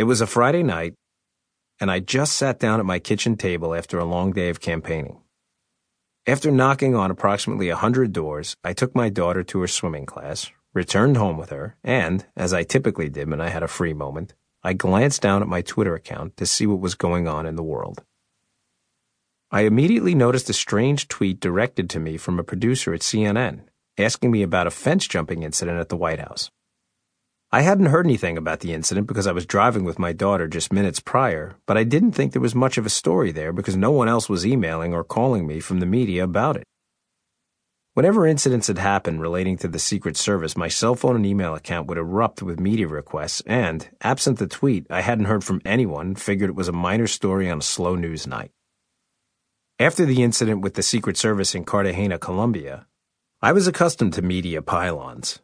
It was a Friday night, and I just sat down at my kitchen table after a long day of campaigning. After knocking on approximately a hundred doors, I took my daughter to her swimming class, returned home with her, and, as I typically did when I had a free moment, I glanced down at my Twitter account to see what was going on in the world. I immediately noticed a strange tweet directed to me from a producer at CNN asking me about a fence jumping incident at the White House. I hadn't heard anything about the incident because I was driving with my daughter just minutes prior, but I didn't think there was much of a story there because no one else was emailing or calling me from the media about it. Whenever incidents had happened relating to the Secret Service, my cell phone and email account would erupt with media requests, and, absent the tweet, I hadn't heard from anyone figured it was a minor story on a slow news night. After the incident with the Secret Service in Cartagena, Colombia, I was accustomed to media pylons.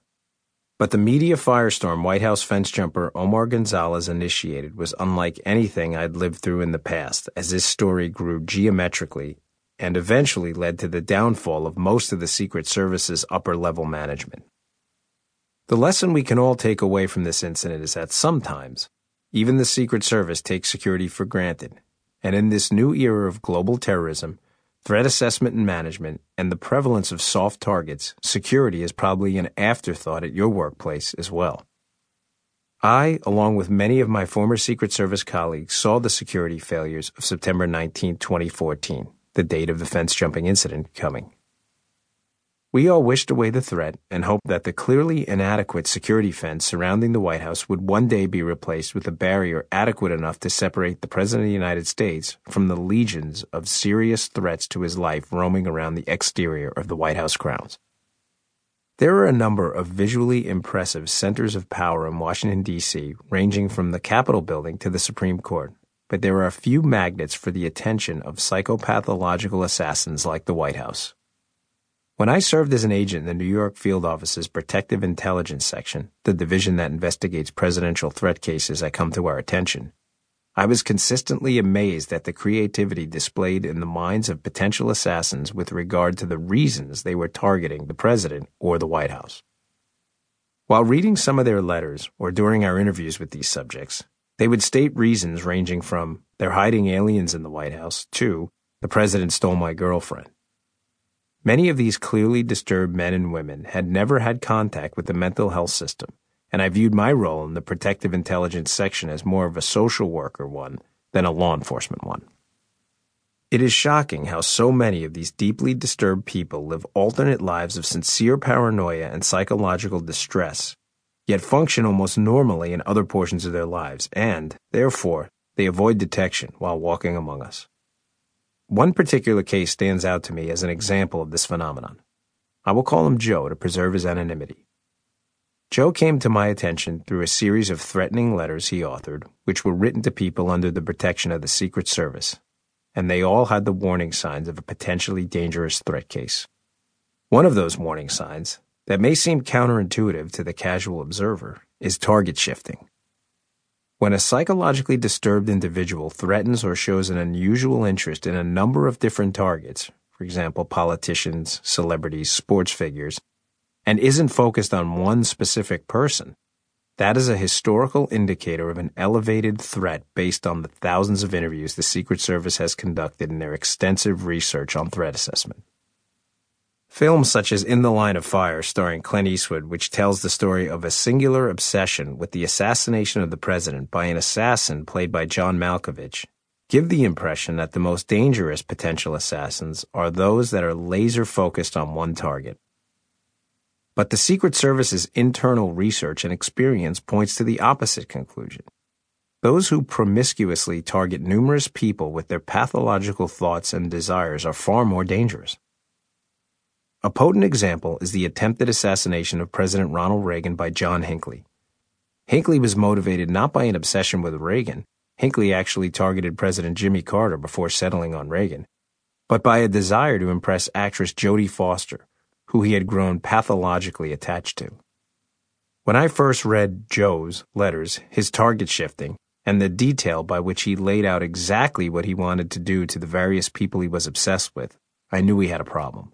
But the media firestorm White House fence jumper Omar Gonzalez initiated was unlike anything I'd lived through in the past, as this story grew geometrically and eventually led to the downfall of most of the Secret Service's upper level management. The lesson we can all take away from this incident is that sometimes, even the Secret Service takes security for granted, and in this new era of global terrorism, threat assessment and management, and the prevalence of soft targets, security is probably an afterthought at your workplace as well. I, along with many of my former Secret Service colleagues, saw the security failures of September 19, 2014, the date of the fence jumping incident, coming. We all wished away the threat and hoped that the clearly inadequate security fence surrounding the White House would one day be replaced with a barrier adequate enough to separate the President of the United States from the legions of serious threats to his life roaming around the exterior of the White House grounds. There are a number of visually impressive centers of power in Washington, D.C., ranging from the Capitol building to the Supreme Court, but there are a few magnets for the attention of psychopathological assassins like the White House. When I served as an agent in the New York Field Office's Protective Intelligence Section, the division that investigates presidential threat cases that come to our attention, I was consistently amazed at the creativity displayed in the minds of potential assassins with regard to the reasons they were targeting the president or the White House. While reading some of their letters or during our interviews with these subjects, they would state reasons ranging from they're hiding aliens in the White House to the president stole my girlfriend. Many of these clearly disturbed men and women had never had contact with the mental health system, and I viewed my role in the protective intelligence section as more of a social worker one than a law enforcement one. It is shocking how so many of these deeply disturbed people live alternate lives of sincere paranoia and psychological distress, yet function almost normally in other portions of their lives, and, therefore, they avoid detection while walking among us. One particular case stands out to me as an example of this phenomenon. I will call him Joe to preserve his anonymity. Joe came to my attention through a series of threatening letters he authored, which were written to people under the protection of the Secret Service, and they all had the warning signs of a potentially dangerous threat case. One of those warning signs, that may seem counterintuitive to the casual observer, is target shifting. When a psychologically disturbed individual threatens or shows an unusual interest in a number of different targets, for example, politicians, celebrities, sports figures, and isn't focused on one specific person, that is a historical indicator of an elevated threat based on the thousands of interviews the Secret Service has conducted in their extensive research on threat assessment. Films such as In the Line of Fire, starring Clint Eastwood, which tells the story of a singular obsession with the assassination of the president by an assassin played by John Malkovich, give the impression that the most dangerous potential assassins are those that are laser focused on one target. But the Secret Service's internal research and experience points to the opposite conclusion. Those who promiscuously target numerous people with their pathological thoughts and desires are far more dangerous. A potent example is the attempted assassination of President Ronald Reagan by John Hinckley. Hinckley was motivated not by an obsession with Reagan, Hinckley actually targeted President Jimmy Carter before settling on Reagan, but by a desire to impress actress Jodie Foster, who he had grown pathologically attached to. When I first read Joe's letters, his target shifting, and the detail by which he laid out exactly what he wanted to do to the various people he was obsessed with, I knew he had a problem.